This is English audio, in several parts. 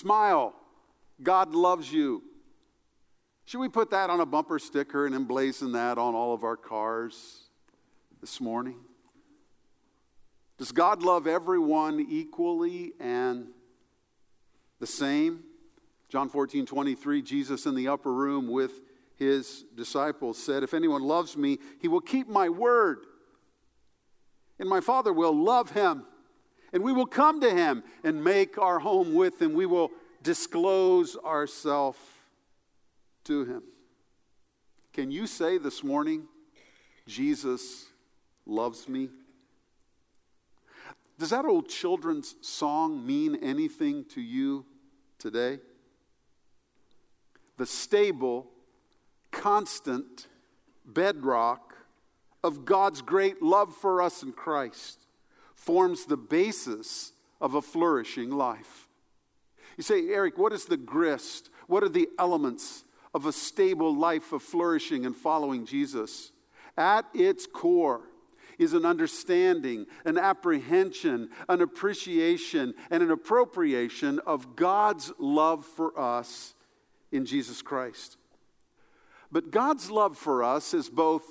Smile. God loves you. Should we put that on a bumper sticker and emblazon that on all of our cars this morning? Does God love everyone equally and the same? John 14, 23, Jesus in the upper room with his disciples said, If anyone loves me, he will keep my word. And my Father will love him. And we will come to him and make our home with him. We will disclose ourselves to him. Can you say this morning, Jesus loves me? Does that old children's song mean anything to you today? The stable, constant bedrock of God's great love for us in Christ forms the basis of a flourishing life. You say, Eric, what is the grist? What are the elements of a stable life of flourishing and following Jesus? At its core is an understanding, an apprehension, an appreciation, and an appropriation of God's love for us in Jesus Christ. But God's love for us is both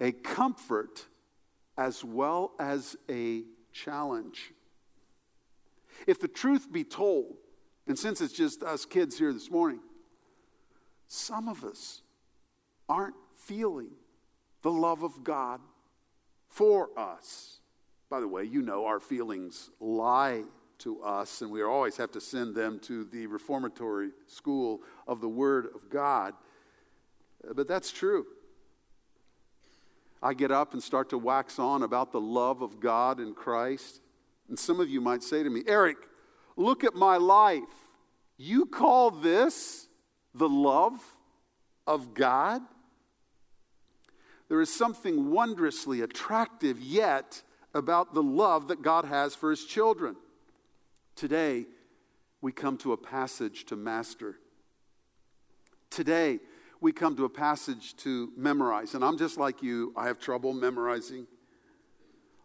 a comfort as well as a challenge. If the truth be told, and since it's just us kids here this morning, some of us aren't feeling the love of God for us. By the way, you know our feelings lie to us, and we always have to send them to the reformatory school of the Word of God. But that's true. I get up and start to wax on about the love of God and Christ. And some of you might say to me, Eric, look at my life. You call this the love of God? There is something wondrously attractive yet about the love that God has for his children. Today, we come to a passage to master. Today, we come to a passage to memorize. And I'm just like you, I have trouble memorizing.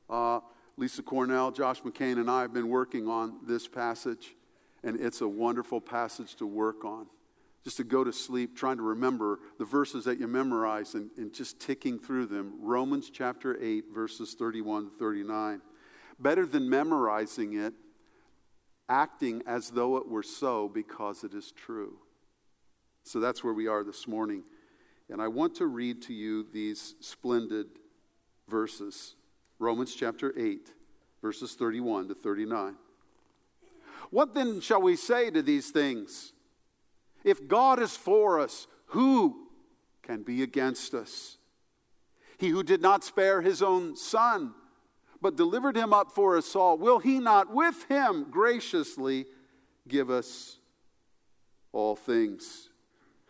Uh, Lisa Cornell, Josh McCain, and I have been working on this passage, and it's a wonderful passage to work on. Just to go to sleep trying to remember the verses that you memorize and, and just ticking through them. Romans chapter 8, verses 31 to 39. Better than memorizing it, acting as though it were so because it is true. So that's where we are this morning. And I want to read to you these splendid verses Romans chapter 8, verses 31 to 39. What then shall we say to these things? If God is for us, who can be against us? He who did not spare his own son, but delivered him up for us all, will he not with him graciously give us all things?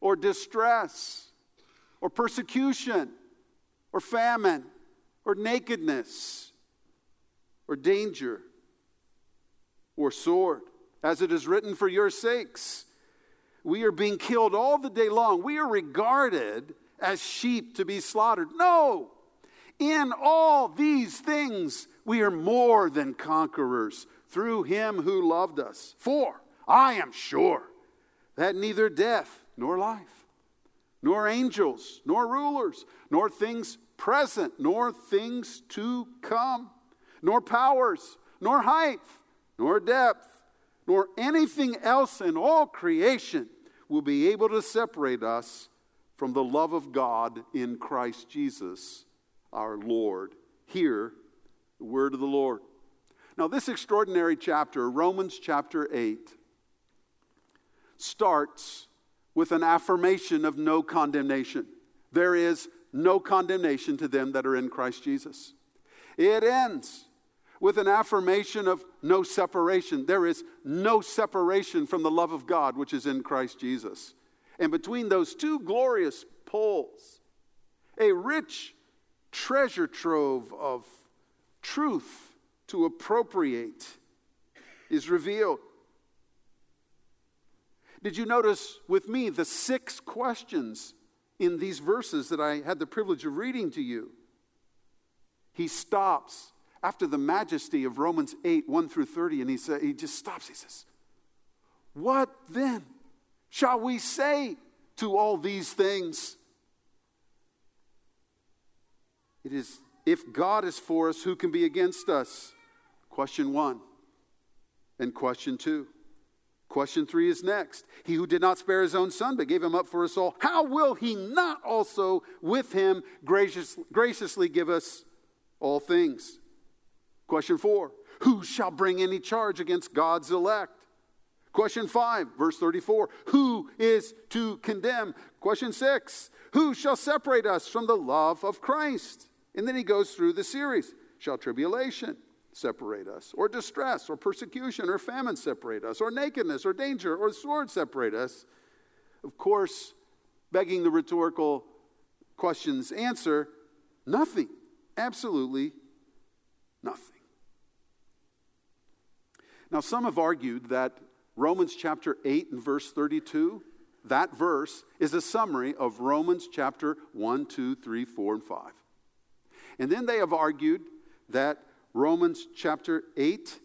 Or distress or persecution or famine or nakedness or danger or sword. As it is written, for your sakes, we are being killed all the day long. We are regarded as sheep to be slaughtered. No! In all these things, we are more than conquerors through him who loved us. For I am sure that neither death, nor life, nor angels, nor rulers, nor things present, nor things to come, nor powers, nor height, nor depth, nor anything else in all creation will be able to separate us from the love of God in Christ Jesus our Lord. Hear the word of the Lord. Now, this extraordinary chapter, Romans chapter 8, starts with an affirmation of no condemnation. There is no condemnation to them that are in Christ Jesus. It ends with an affirmation of no separation. There is no separation from the love of God, which is in Christ Jesus. And between those two glorious poles, a rich treasure trove of truth to appropriate is revealed. Did you notice with me the six questions in these verses that I had the privilege of reading to you? He stops after the majesty of Romans 8, 1 through 30, and he, sa- he just stops. He says, What then shall we say to all these things? It is, if God is for us, who can be against us? Question one. And question two. Question three is next. He who did not spare his own son, but gave him up for us all, how will he not also with him gracious, graciously give us all things? Question four Who shall bring any charge against God's elect? Question five, verse 34 Who is to condemn? Question six Who shall separate us from the love of Christ? And then he goes through the series Shall tribulation separate us, or distress, or persecution, or famine separate us, or nakedness, or danger, or sword separate us? Of course, begging the rhetorical question's answer nothing. Absolutely nothing. Now, some have argued that Romans chapter 8 and verse 32, that verse is a summary of Romans chapter 1, 2, 3, 4, and 5. And then they have argued that Romans chapter 8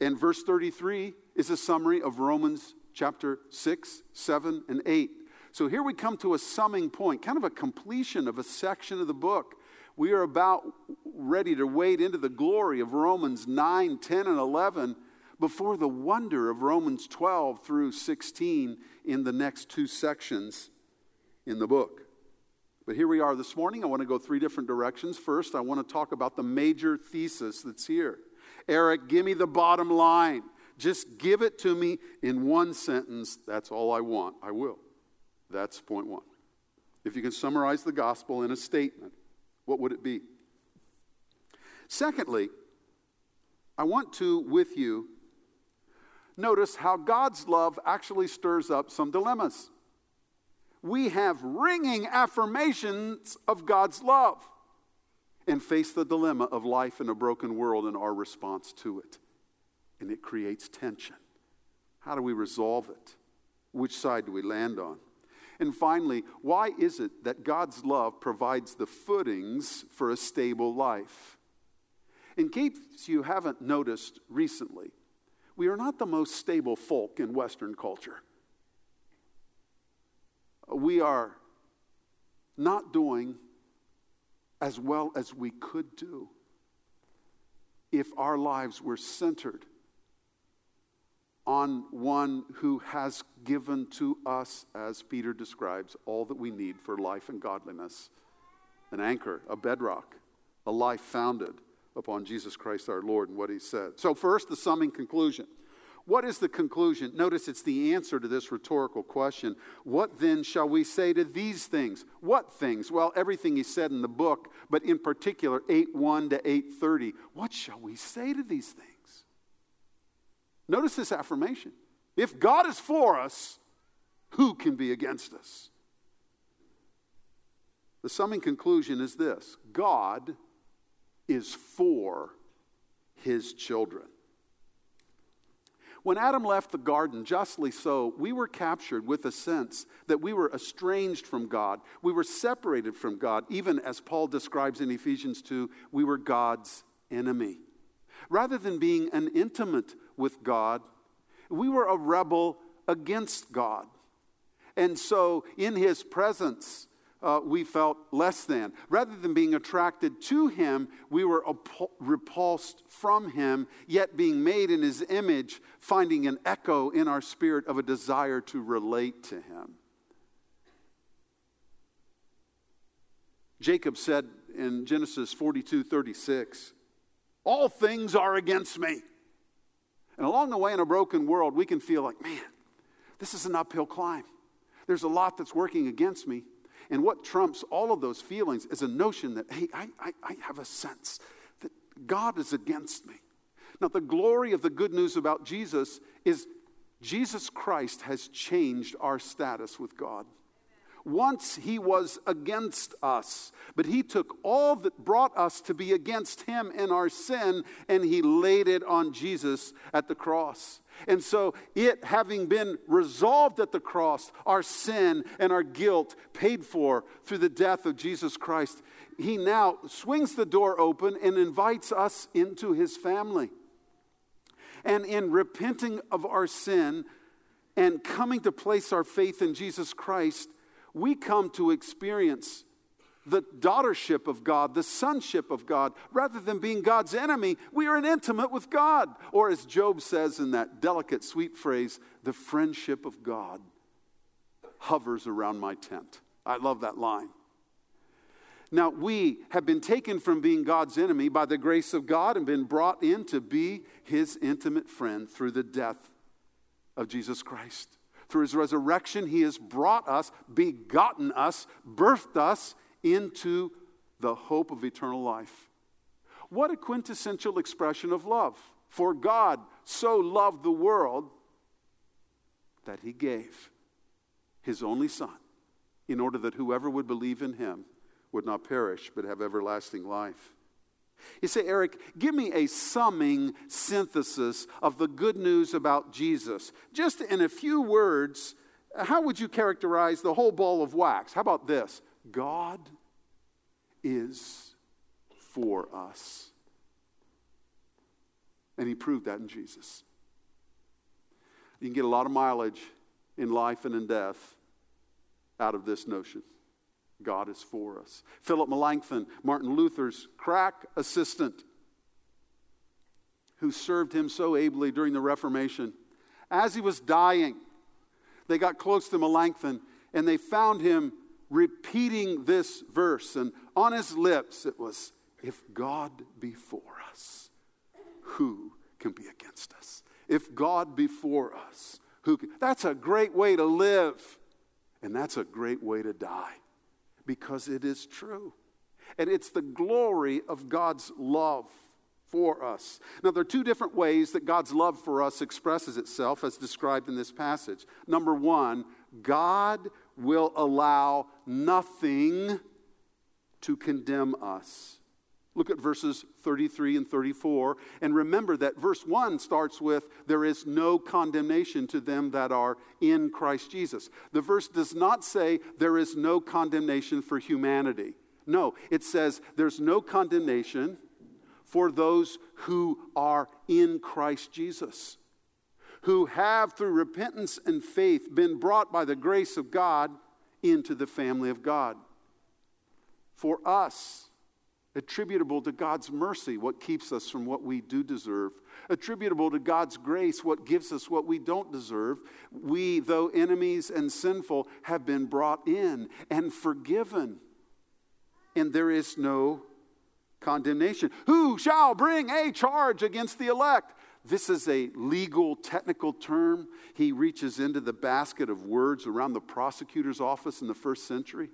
and verse 33 is a summary of Romans chapter 6, 7, and 8. So here we come to a summing point, kind of a completion of a section of the book. We are about ready to wade into the glory of Romans 9, 10, and 11 before the wonder of Romans 12 through 16 in the next two sections in the book. But here we are this morning. I want to go three different directions. First, I want to talk about the major thesis that's here. Eric, give me the bottom line. Just give it to me in one sentence. That's all I want. I will. That's point one. If you can summarize the gospel in a statement, what would it be? Secondly, I want to, with you, notice how God's love actually stirs up some dilemmas. We have ringing affirmations of God's love and face the dilemma of life in a broken world and our response to it. And it creates tension. How do we resolve it? Which side do we land on? And finally, why is it that God's love provides the footings for a stable life? In case you haven't noticed recently, we are not the most stable folk in Western culture. We are not doing as well as we could do if our lives were centered on one who has given to us, as Peter describes, all that we need for life and godliness an anchor, a bedrock, a life founded upon Jesus Christ our Lord and what he said. So, first, the summing conclusion. What is the conclusion? Notice it's the answer to this rhetorical question. What then shall we say to these things? What things? Well, everything he said in the book, but in particular 8:1 to 8:30. What shall we say to these things? Notice this affirmation. If God is for us, who can be against us? The summing conclusion is this God is for his children. When Adam left the garden, justly so, we were captured with a sense that we were estranged from God. We were separated from God. Even as Paul describes in Ephesians 2, we were God's enemy. Rather than being an intimate with God, we were a rebel against God. And so, in his presence, uh, we felt less than. Rather than being attracted to him, we were repulsed from him, yet being made in his image, finding an echo in our spirit of a desire to relate to him. Jacob said in Genesis 42 36, All things are against me. And along the way in a broken world, we can feel like, man, this is an uphill climb. There's a lot that's working against me. And what trumps all of those feelings is a notion that, hey, I, I, I have a sense that God is against me. Now, the glory of the good news about Jesus is Jesus Christ has changed our status with God. Once he was against us, but he took all that brought us to be against him in our sin and he laid it on Jesus at the cross. And so, it having been resolved at the cross, our sin and our guilt paid for through the death of Jesus Christ, he now swings the door open and invites us into his family. And in repenting of our sin and coming to place our faith in Jesus Christ, we come to experience the daughtership of God, the sonship of God. Rather than being God's enemy, we are intimate with God. Or as Job says in that delicate, sweet phrase, the friendship of God hovers around my tent. I love that line. Now, we have been taken from being God's enemy by the grace of God and been brought in to be his intimate friend through the death of Jesus Christ. Through his resurrection, he has brought us, begotten us, birthed us into the hope of eternal life. What a quintessential expression of love. For God so loved the world that he gave his only Son in order that whoever would believe in him would not perish but have everlasting life. You say, Eric, give me a summing synthesis of the good news about Jesus. Just in a few words, how would you characterize the whole ball of wax? How about this? God is for us. And he proved that in Jesus. You can get a lot of mileage in life and in death out of this notion. God is for us. Philip Melanchthon, Martin Luther's crack assistant, who served him so ably during the Reformation, as he was dying, they got close to Melanchthon and they found him repeating this verse. And on his lips it was, If God be for us, who can be against us? If God be for us, who can? That's a great way to live, and that's a great way to die because it is true. And it's the glory of God's love for us. Now, there are two different ways that God's love for us expresses itself as described in this passage. Number one, God will allow nothing to condemn us. Look at verses 33 and 34. And remember that verse 1 starts with, There is no condemnation to them that are in Christ Jesus. The verse does not say, There is no condemnation for humanity. No, it says, There's no condemnation for those who are in Christ Jesus, who have, through repentance and faith, been brought by the grace of God into the family of God. For us, attributable to God's mercy, what keeps us from what we do deserve, attributable to God's grace, what gives us what we don't deserve. We, though enemies and sinful, have been brought in and forgiven, and there is no condemnation. Who shall bring a charge against the elect? This is a legal, technical term. He reaches into the basket of words around the prosecutor's office in the first century.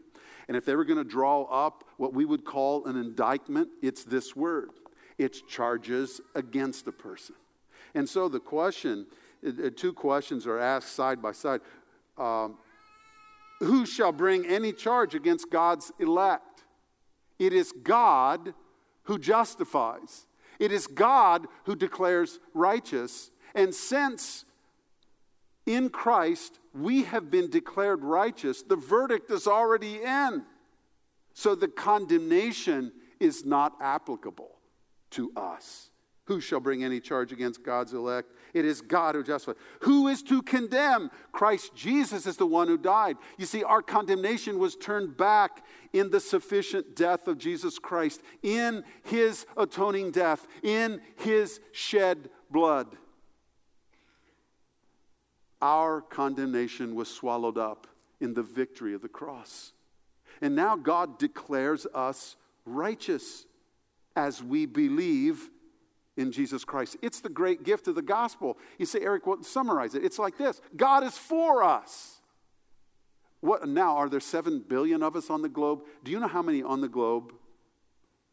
And if they were going to draw up what we would call an indictment, it's this word it's charges against a person. And so the question, uh, uh, two questions are asked side by side. Um, who shall bring any charge against God's elect? It is God who justifies, it is God who declares righteous. And since in Christ we have been declared righteous. The verdict is already in. So the condemnation is not applicable to us. Who shall bring any charge against God's elect? It is God who justifies. Who is to condemn? Christ Jesus is the one who died. You see, our condemnation was turned back in the sufficient death of Jesus Christ, in his atoning death, in his shed blood our condemnation was swallowed up in the victory of the cross. And now God declares us righteous as we believe in Jesus Christ. It's the great gift of the gospel. You say, Eric, what summarize it? It's like this God is for us. What now? Are there seven billion of us on the globe? Do you know how many on the globe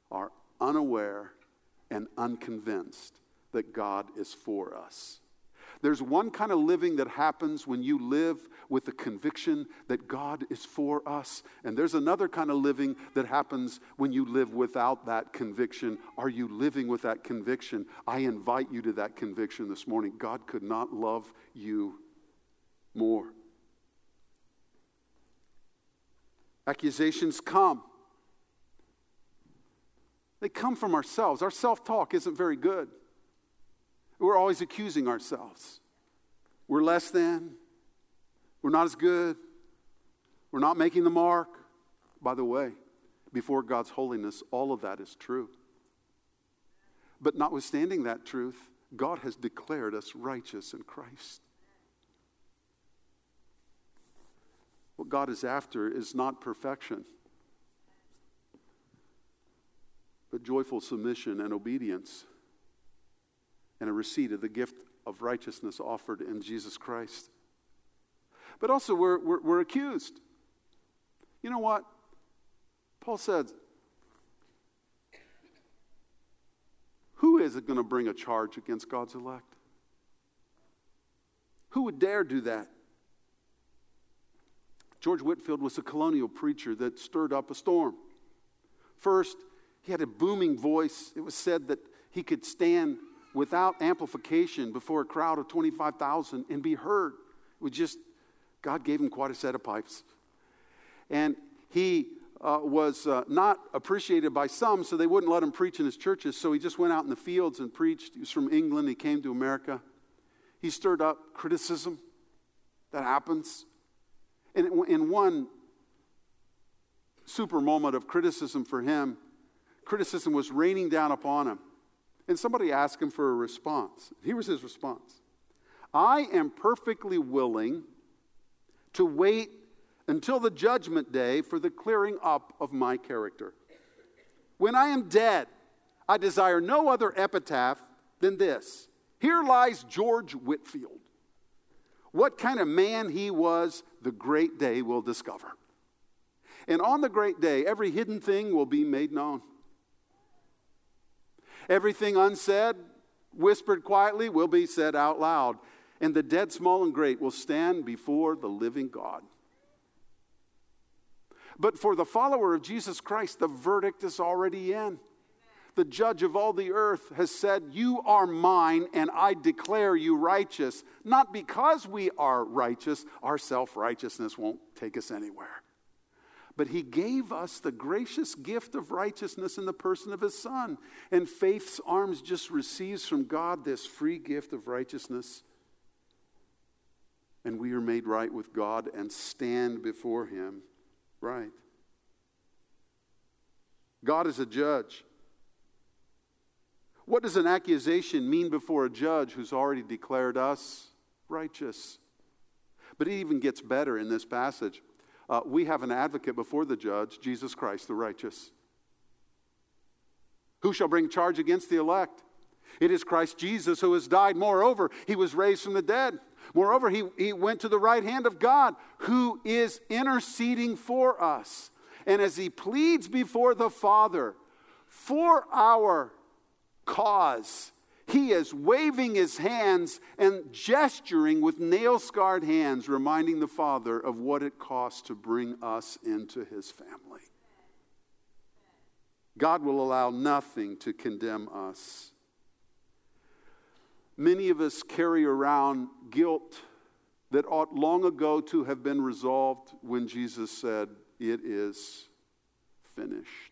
are unaware and unconvinced that God is for us. There's one kind of living that happens when you live with the conviction that God is for us. And there's another kind of living that happens when you live without that conviction. Are you living with that conviction? I invite you to that conviction this morning. God could not love you more. Accusations come. They come from ourselves. Our self talk isn't very good. We're always accusing ourselves. We're less than. We're not as good. We're not making the mark. By the way, before God's holiness, all of that is true. But notwithstanding that truth, God has declared us righteous in Christ. What God is after is not perfection, but joyful submission and obedience and a receipt of the gift of righteousness offered in Jesus Christ. But also, we're, we're, we're accused. You know what? Paul said, Who is it going to bring a charge against God's elect? Who would dare do that? George Whitefield was a colonial preacher that stirred up a storm. First, he had a booming voice. It was said that he could stand without amplification before a crowd of 25,000 and be heard. It was just, God gave him quite a set of pipes. And he uh, was uh, not appreciated by some, so they wouldn't let him preach in his churches. So he just went out in the fields and preached. He was from England, he came to America. He stirred up criticism. That happens. And in one super moment of criticism for him, criticism was raining down upon him. And somebody asked him for a response. Here was his response I am perfectly willing to wait until the judgment day for the clearing up of my character. When I am dead, I desire no other epitaph than this Here lies George Whitefield. What kind of man he was, the great day will discover. And on the great day, every hidden thing will be made known. Everything unsaid, whispered quietly, will be said out loud. And the dead, small, and great will stand before the living God. But for the follower of Jesus Christ, the verdict is already in. The judge of all the earth has said, You are mine, and I declare you righteous. Not because we are righteous, our self righteousness won't take us anywhere but he gave us the gracious gift of righteousness in the person of his son. And faith's arms just receives from God this free gift of righteousness. And we are made right with God and stand before him right. God is a judge. What does an accusation mean before a judge who's already declared us righteous? But it even gets better in this passage uh, we have an advocate before the judge, Jesus Christ, the righteous. Who shall bring charge against the elect? It is Christ Jesus who has died. Moreover, he was raised from the dead. Moreover, he, he went to the right hand of God, who is interceding for us. And as he pleads before the Father for our cause, he is waving his hands and gesturing with nail scarred hands, reminding the Father of what it costs to bring us into his family. God will allow nothing to condemn us. Many of us carry around guilt that ought long ago to have been resolved when Jesus said, It is finished.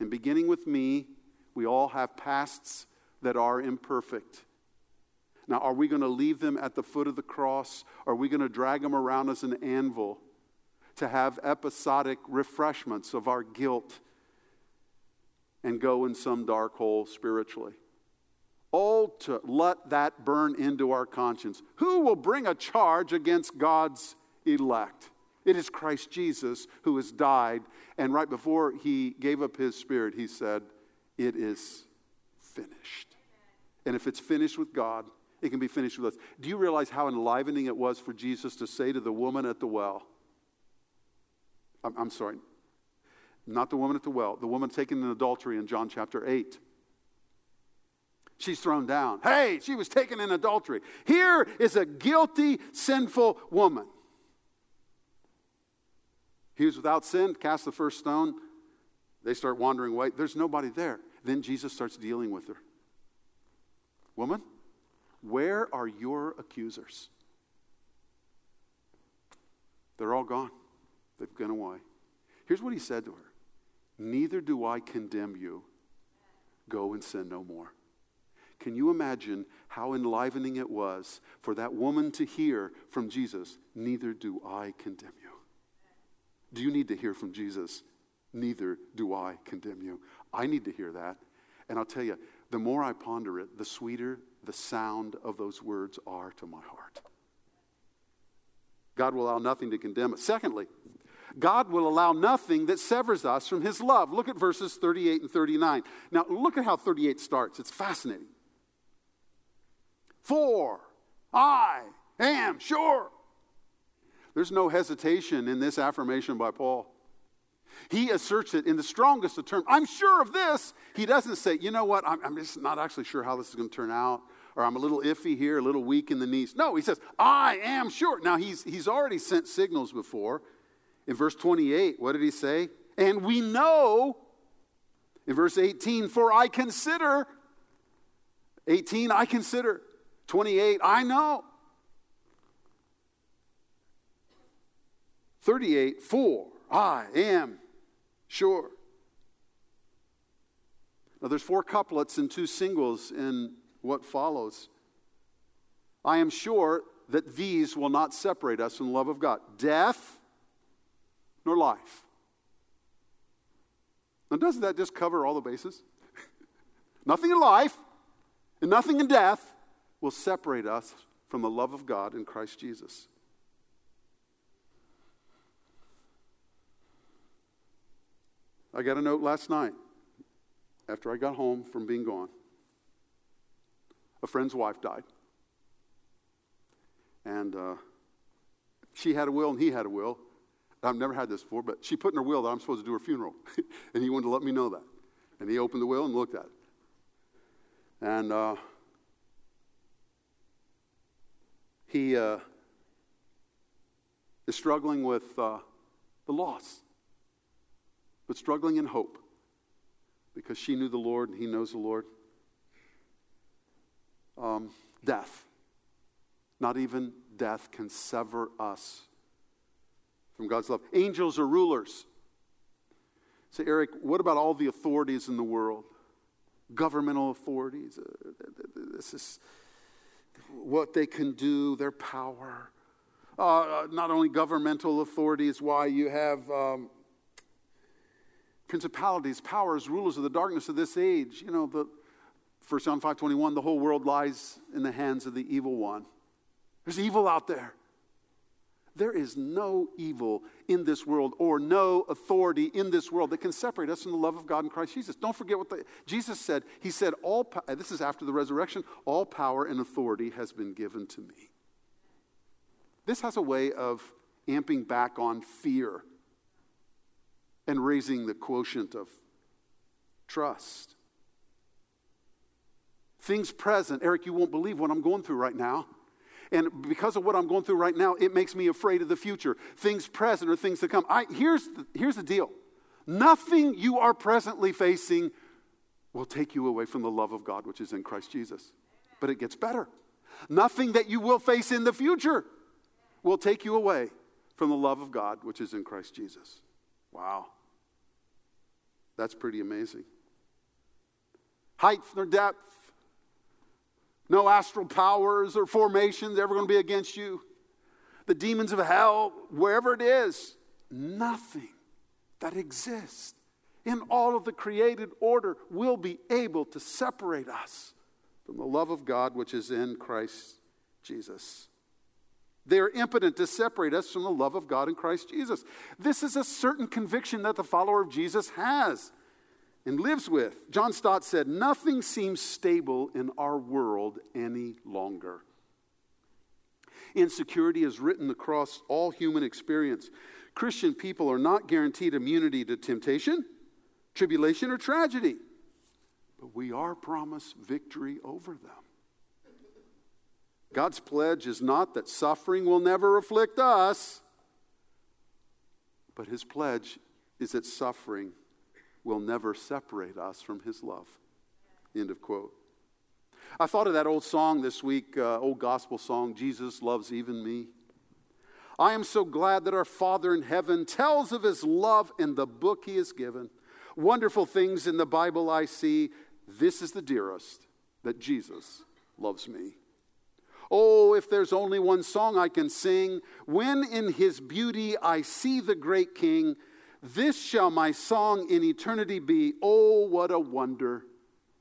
And beginning with me, we all have pasts that are imperfect. Now, are we going to leave them at the foot of the cross? Are we going to drag them around as an anvil to have episodic refreshments of our guilt and go in some dark hole spiritually? All to let that burn into our conscience. Who will bring a charge against God's elect? It is Christ Jesus who has died, and right before he gave up his spirit, he said, It is finished. And if it's finished with God, it can be finished with us. Do you realize how enlivening it was for Jesus to say to the woman at the well, I'm, I'm sorry, not the woman at the well, the woman taken in adultery in John chapter 8. she's thrown down. Hey, she was taken in adultery. Here is a guilty, sinful woman. He was without sin, cast the first stone. They start wandering away. There's nobody there. Then Jesus starts dealing with her. Woman, where are your accusers? They're all gone. They've gone away. Here's what he said to her Neither do I condemn you. Go and sin no more. Can you imagine how enlivening it was for that woman to hear from Jesus, Neither do I condemn you? Do you need to hear from Jesus? Neither do I condemn you. I need to hear that. And I'll tell you, the more I ponder it, the sweeter the sound of those words are to my heart. God will allow nothing to condemn us. Secondly, God will allow nothing that severs us from his love. Look at verses 38 and 39. Now, look at how 38 starts. It's fascinating. For I am sure. There's no hesitation in this affirmation by Paul. He asserts it in the strongest of terms. I'm sure of this. He doesn't say, you know what, I'm, I'm just not actually sure how this is going to turn out, or I'm a little iffy here, a little weak in the knees. No, he says, I am sure. Now, he's, he's already sent signals before. In verse 28, what did he say? And we know, in verse 18, for I consider, 18, I consider, 28, I know. 38, for I am sure. Now, there's four couplets and two singles in what follows. I am sure that these will not separate us from the love of God death nor life. Now, doesn't that just cover all the bases? nothing in life and nothing in death will separate us from the love of God in Christ Jesus. I got a note last night after I got home from being gone. A friend's wife died. And uh, she had a will and he had a will. I've never had this before, but she put in her will that I'm supposed to do her funeral. and he wanted to let me know that. And he opened the will and looked at it. And uh, he uh, is struggling with uh, the loss but struggling in hope because she knew the Lord and he knows the Lord. Um, death. Not even death can sever us from God's love. Angels are rulers. Say, Eric, what about all the authorities in the world? Governmental authorities. Uh, this is what they can do, their power. Uh, not only governmental authorities, why you have um, principalities, powers, rulers of the darkness of this age. You know, the 1 John 5:21, the whole world lies in the hands of the evil one. There's evil out there. There is no evil in this world or no authority in this world that can separate us from the love of God in Christ Jesus. Don't forget what the, Jesus said. He said, all, this is after the resurrection, all power and authority has been given to me. This has a way of amping back on fear and raising the quotient of trust. Things present. Eric, you won't believe what I'm going through right now. And because of what I'm going through right now, it makes me afraid of the future. Things present or things to come. I, here's, the, here's the deal nothing you are presently facing will take you away from the love of God, which is in Christ Jesus. But it gets better. Nothing that you will face in the future will take you away from the love of God, which is in Christ Jesus. Wow. That's pretty amazing. Height nor depth, no astral powers or formations ever going to be against you. The demons of hell, wherever it is, nothing that exists in all of the created order will be able to separate us from the love of God which is in Christ Jesus. They are impotent to separate us from the love of God in Christ Jesus. This is a certain conviction that the follower of Jesus has and lives with. John Stott said, Nothing seems stable in our world any longer. Insecurity is written across all human experience. Christian people are not guaranteed immunity to temptation, tribulation, or tragedy. but we are promised victory over them. God's pledge is not that suffering will never afflict us, but his pledge is that suffering will never separate us from his love. End of quote. I thought of that old song this week, uh, old gospel song, Jesus Loves Even Me. I am so glad that our Father in heaven tells of his love in the book he has given. Wonderful things in the Bible I see. This is the dearest that Jesus loves me. Oh, if there's only one song I can sing, when in his beauty I see the great King, this shall my song in eternity be. Oh, what a wonder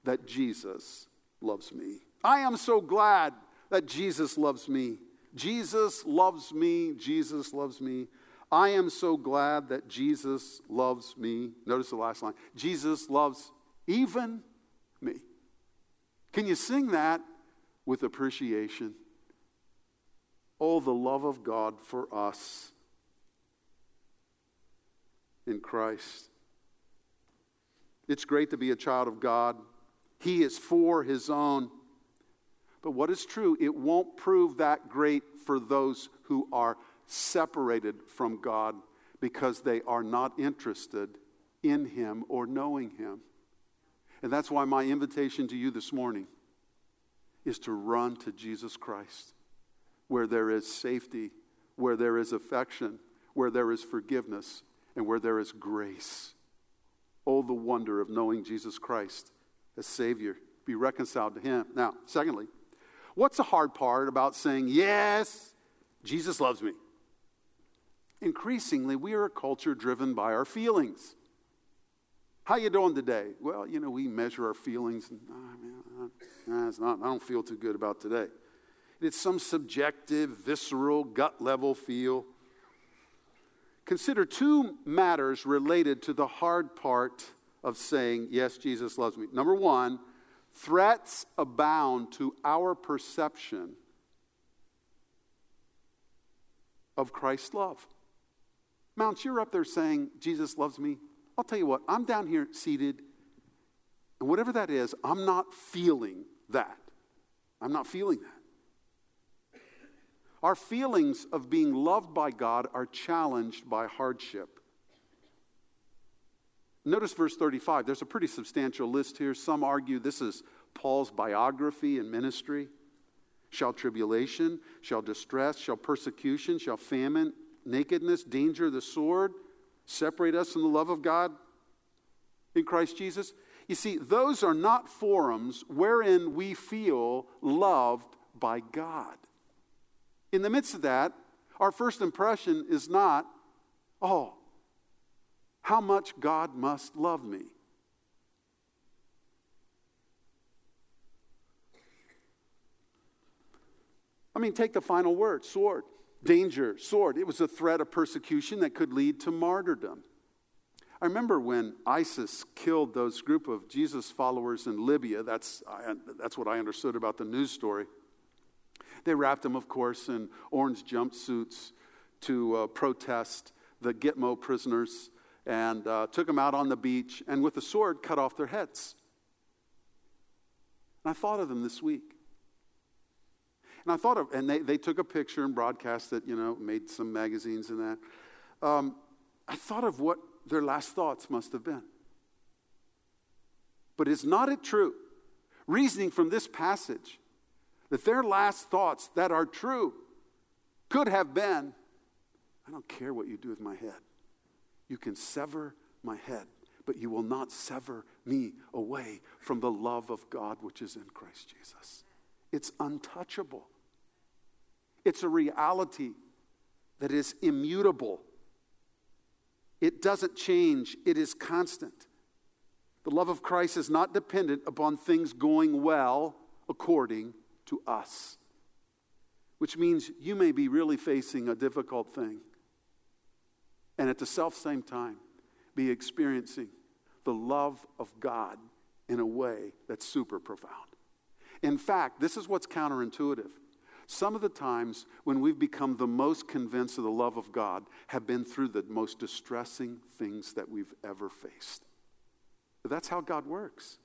that Jesus loves me. I am so glad that Jesus loves me. Jesus loves me. Jesus loves me. I am so glad that Jesus loves me. Notice the last line Jesus loves even me. Can you sing that with appreciation? Oh, the love of God for us in Christ. It's great to be a child of God. He is for his own. But what is true, it won't prove that great for those who are separated from God because they are not interested in him or knowing him. And that's why my invitation to you this morning is to run to Jesus Christ where there is safety, where there is affection, where there is forgiveness, and where there is grace. Oh, the wonder of knowing Jesus Christ as Savior, be reconciled to Him. Now, secondly, what's the hard part about saying, Yes, Jesus loves me? Increasingly, we are a culture driven by our feelings. How you doing today? Well, you know, we measure our feelings, and oh, man, it's not, I don't feel too good about today. It's some subjective, visceral, gut level feel. Consider two matters related to the hard part of saying, Yes, Jesus loves me. Number one, threats abound to our perception of Christ's love. Mounts, you're up there saying, Jesus loves me. I'll tell you what, I'm down here seated, and whatever that is, I'm not feeling that. I'm not feeling that. Our feelings of being loved by God are challenged by hardship. Notice verse 35. There's a pretty substantial list here. Some argue this is Paul's biography and ministry. Shall tribulation, shall distress, shall persecution, shall famine, nakedness, danger, the sword separate us from the love of God in Christ Jesus? You see, those are not forums wherein we feel loved by God. In the midst of that, our first impression is not, oh, how much God must love me. I mean, take the final word sword, danger, sword. It was a threat of persecution that could lead to martyrdom. I remember when ISIS killed those group of Jesus followers in Libya. That's, I, that's what I understood about the news story. They wrapped them, of course, in orange jumpsuits to uh, protest the Gitmo prisoners and uh, took them out on the beach and with a sword cut off their heads. And I thought of them this week. And I thought of, and they, they took a picture and broadcast it, you know, made some magazines and that. Um, I thought of what their last thoughts must have been. But is not it true? Reasoning from this passage that their last thoughts that are true could have been I don't care what you do with my head. You can sever my head, but you will not sever me away from the love of God which is in Christ Jesus. It's untouchable, it's a reality that is immutable. It doesn't change, it is constant. The love of Christ is not dependent upon things going well according to us, which means you may be really facing a difficult thing and at the self same time be experiencing the love of God in a way that's super profound. In fact, this is what's counterintuitive. Some of the times when we've become the most convinced of the love of God have been through the most distressing things that we've ever faced. That's how God works.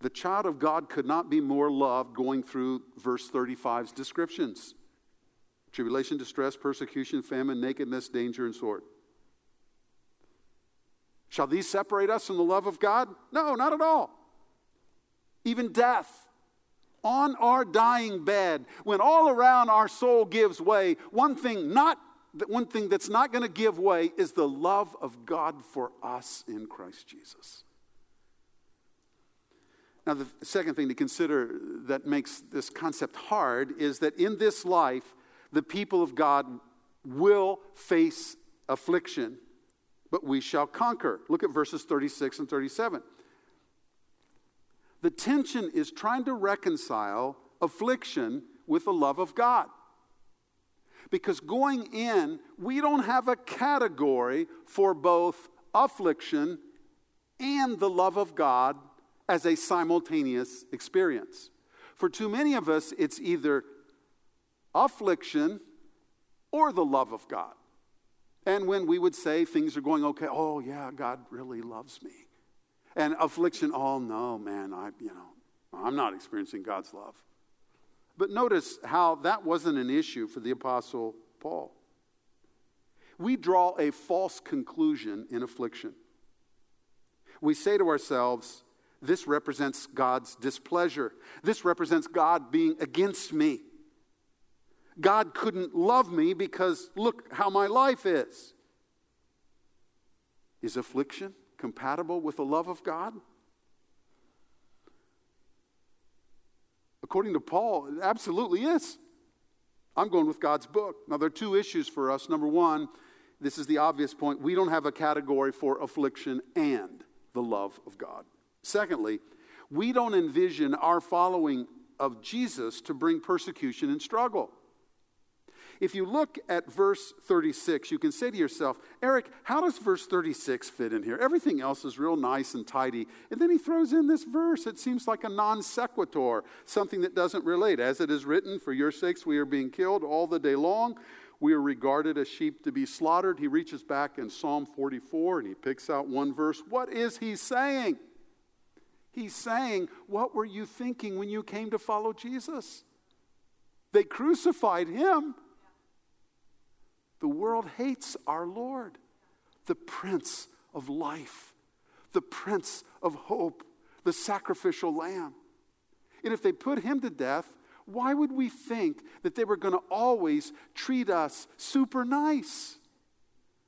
The child of God could not be more loved going through verse 35's descriptions tribulation, distress, persecution, famine, nakedness, danger, and sword. Shall these separate us from the love of God? No, not at all. Even death. On our dying bed, when all around our soul gives way, one thing not one thing that's not going to give way is the love of God for us in Christ Jesus. Now, the second thing to consider that makes this concept hard is that in this life, the people of God will face affliction but we shall conquer. Look at verses 36 and 37. The tension is trying to reconcile affliction with the love of God. Because going in, we don't have a category for both affliction and the love of God as a simultaneous experience. For too many of us, it's either affliction or the love of God. And when we would say things are going okay, oh yeah, God really loves me. And affliction, oh no, man, I, you know, I'm not experiencing God's love. But notice how that wasn't an issue for the Apostle Paul. We draw a false conclusion in affliction. We say to ourselves, this represents God's displeasure. This represents God being against me. God couldn't love me because look how my life is. Is affliction compatible with the love of God? According to Paul, it absolutely is. I'm going with God's book. Now, there are two issues for us. Number one, this is the obvious point we don't have a category for affliction and the love of God. Secondly, we don't envision our following of Jesus to bring persecution and struggle. If you look at verse 36, you can say to yourself, Eric, how does verse 36 fit in here? Everything else is real nice and tidy. And then he throws in this verse. It seems like a non sequitur, something that doesn't relate. As it is written, For your sakes we are being killed all the day long. We are regarded as sheep to be slaughtered. He reaches back in Psalm 44 and he picks out one verse. What is he saying? He's saying, What were you thinking when you came to follow Jesus? They crucified him. The world hates our Lord, the Prince of life, the Prince of hope, the sacrificial lamb. And if they put him to death, why would we think that they were going to always treat us super nice?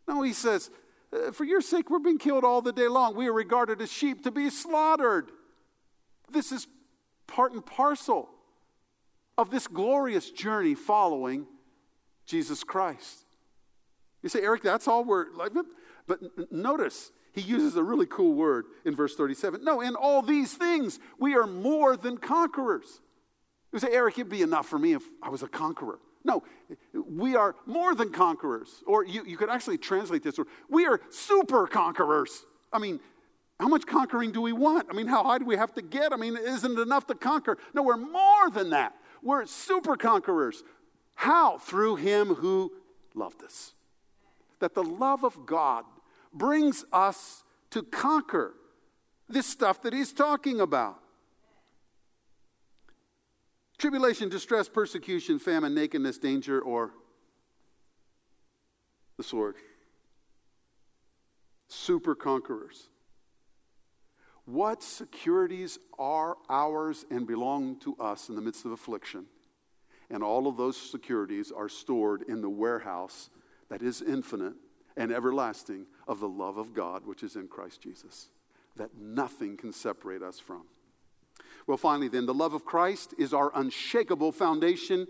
No, he says, Uh, for your sake, we're being killed all the day long. We are regarded as sheep to be slaughtered. This is part and parcel of this glorious journey following Jesus Christ. You say, Eric, that's all we're like. But notice, he uses a really cool word in verse 37. No, in all these things, we are more than conquerors. You say, Eric, it'd be enough for me if I was a conqueror. No, we are more than conquerors. Or you, you could actually translate this word we are super conquerors. I mean, how much conquering do we want? I mean, how high do we have to get? I mean, isn't it enough to conquer? No, we're more than that. We're super conquerors. How? Through him who loved us that the love of God brings us to conquer this stuff that he's talking about. Tribulation, distress, persecution, famine, nakedness, danger, or the sword. Super conquerors. What securities are ours and belong to us in the midst of affliction? And all of those securities are stored in the warehouse that is infinite and everlasting of the love of God which is in Christ Jesus, that nothing can separate us from. Well, finally, then, the love of Christ is our unshakable foundation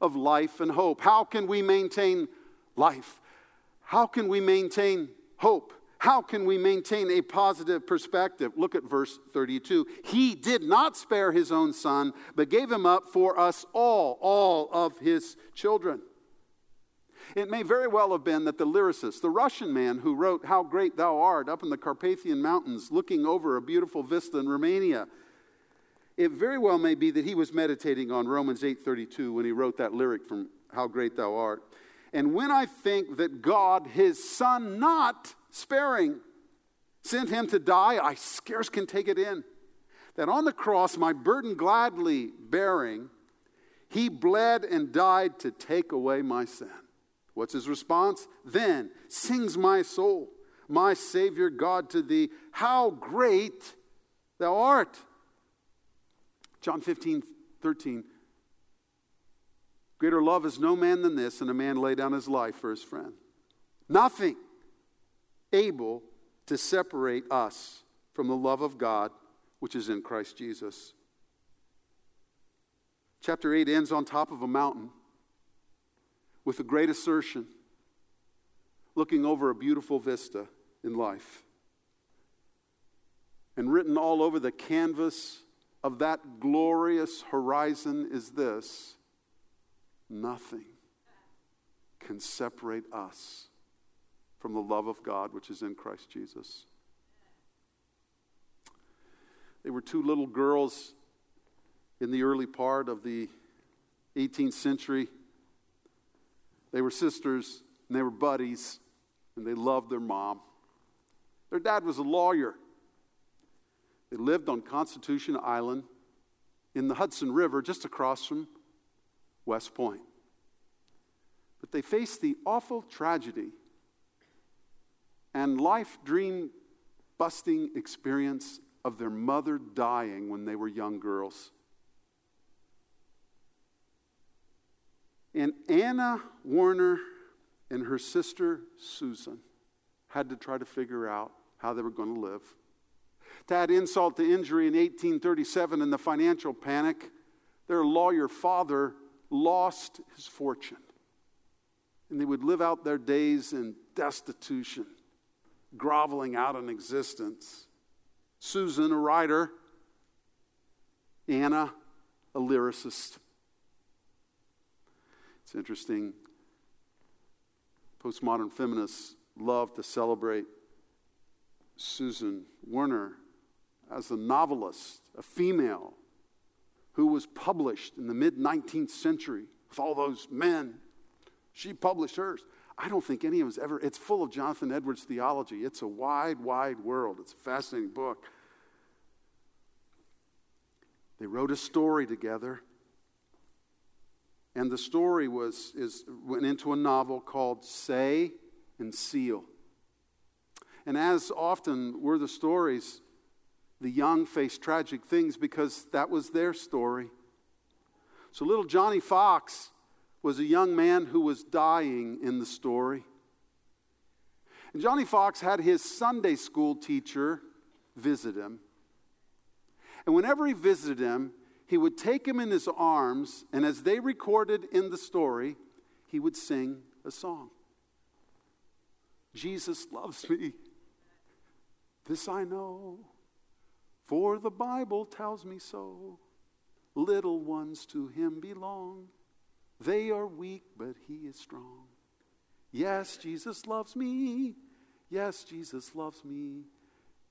of life and hope. How can we maintain life? How can we maintain hope? How can we maintain a positive perspective? Look at verse 32. He did not spare his own son, but gave him up for us all, all of his children. It may very well have been that the lyricist, the Russian man who wrote How Great Thou Art up in the Carpathian Mountains looking over a beautiful vista in Romania, it very well may be that he was meditating on Romans 8:32 when he wrote that lyric from How Great Thou Art. And when I think that God, his son not sparing, sent him to die, I scarce can take it in. that on the cross, my burden gladly bearing, he bled and died to take away my sin. What's his response? Then sings my soul, my Savior God, to thee, how great thou art. John 15, 13. Greater love is no man than this, and a man lay down his life for his friend. Nothing able to separate us from the love of God which is in Christ Jesus. Chapter 8 ends on top of a mountain with a great assertion, looking over a beautiful vista in life. And written all over the canvas of that glorious horizon is this nothing can separate us from the love of God which is in Christ Jesus. They were two little girls in the early part of the 18th century. They were sisters and they were buddies and they loved their mom. Their dad was a lawyer. They lived on Constitution Island in the Hudson River just across from West Point. But they faced the awful tragedy and life dream busting experience of their mother dying when they were young girls. And Anna Warner and her sister Susan had to try to figure out how they were going to live. To add insult to injury in 1837 in the financial panic, their lawyer father lost his fortune. And they would live out their days in destitution, groveling out an existence. Susan, a writer, Anna, a lyricist. It's interesting. Postmodern feminists love to celebrate Susan Warner as a novelist, a female who was published in the mid 19th century with all those men. She published hers. I don't think any of us ever, it's full of Jonathan Edwards theology. It's a wide, wide world. It's a fascinating book. They wrote a story together. And the story was, is, went into a novel called Say and Seal. And as often were the stories, the young faced tragic things because that was their story. So little Johnny Fox was a young man who was dying in the story. And Johnny Fox had his Sunday school teacher visit him. And whenever he visited him, he would take him in his arms, and as they recorded in the story, he would sing a song Jesus loves me. This I know, for the Bible tells me so. Little ones to him belong. They are weak, but he is strong. Yes, Jesus loves me. Yes, Jesus loves me.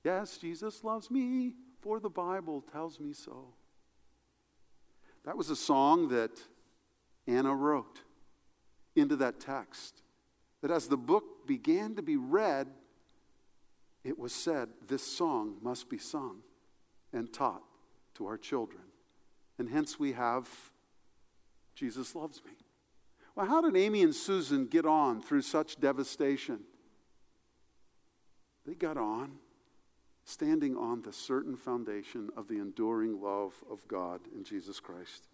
Yes, Jesus loves me, for the Bible tells me so. That was a song that Anna wrote into that text. That as the book began to be read, it was said, This song must be sung and taught to our children. And hence we have Jesus loves me. Well, how did Amy and Susan get on through such devastation? They got on standing on the certain foundation of the enduring love of God in Jesus Christ.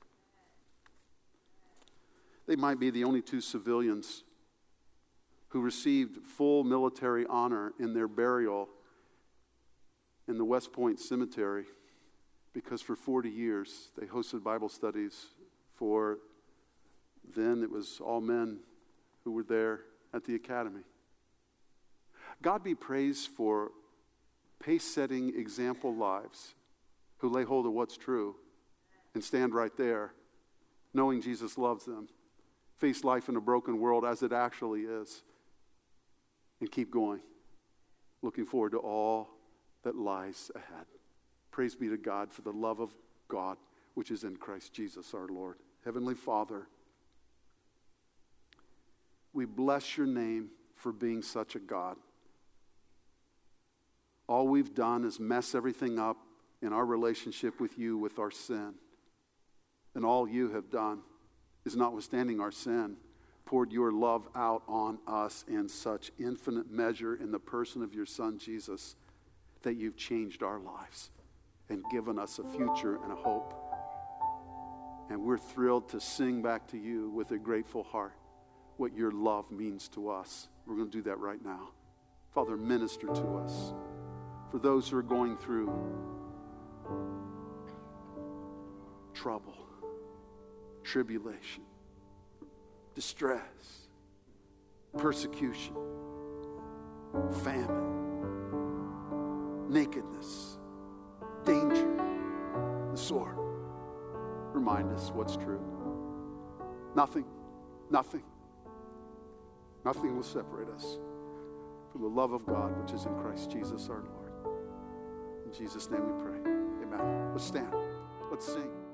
They might be the only two civilians who received full military honor in their burial in the West Point Cemetery because for 40 years they hosted Bible studies for then it was all men who were there at the academy. God be praised for pace setting example lives who lay hold of what's true and stand right there, knowing Jesus loves them, face life in a broken world as it actually is, and keep going, looking forward to all that lies ahead. Praise be to God for the love of God which is in Christ Jesus our Lord. Heavenly Father, we bless your name for being such a God. All we've done is mess everything up in our relationship with you with our sin. And all you have done is, notwithstanding our sin, poured your love out on us in such infinite measure in the person of your Son, Jesus, that you've changed our lives and given us a future and a hope. And we're thrilled to sing back to you with a grateful heart what your love means to us. We're going to do that right now. Father, minister to us. For those who are going through trouble, tribulation, distress, persecution, famine, nakedness, danger, the sword. Remind us what's true. Nothing, nothing, nothing will separate us from the love of God which is in Christ Jesus our Lord. In Jesus' name we pray. Amen. Let's stand. Let's sing.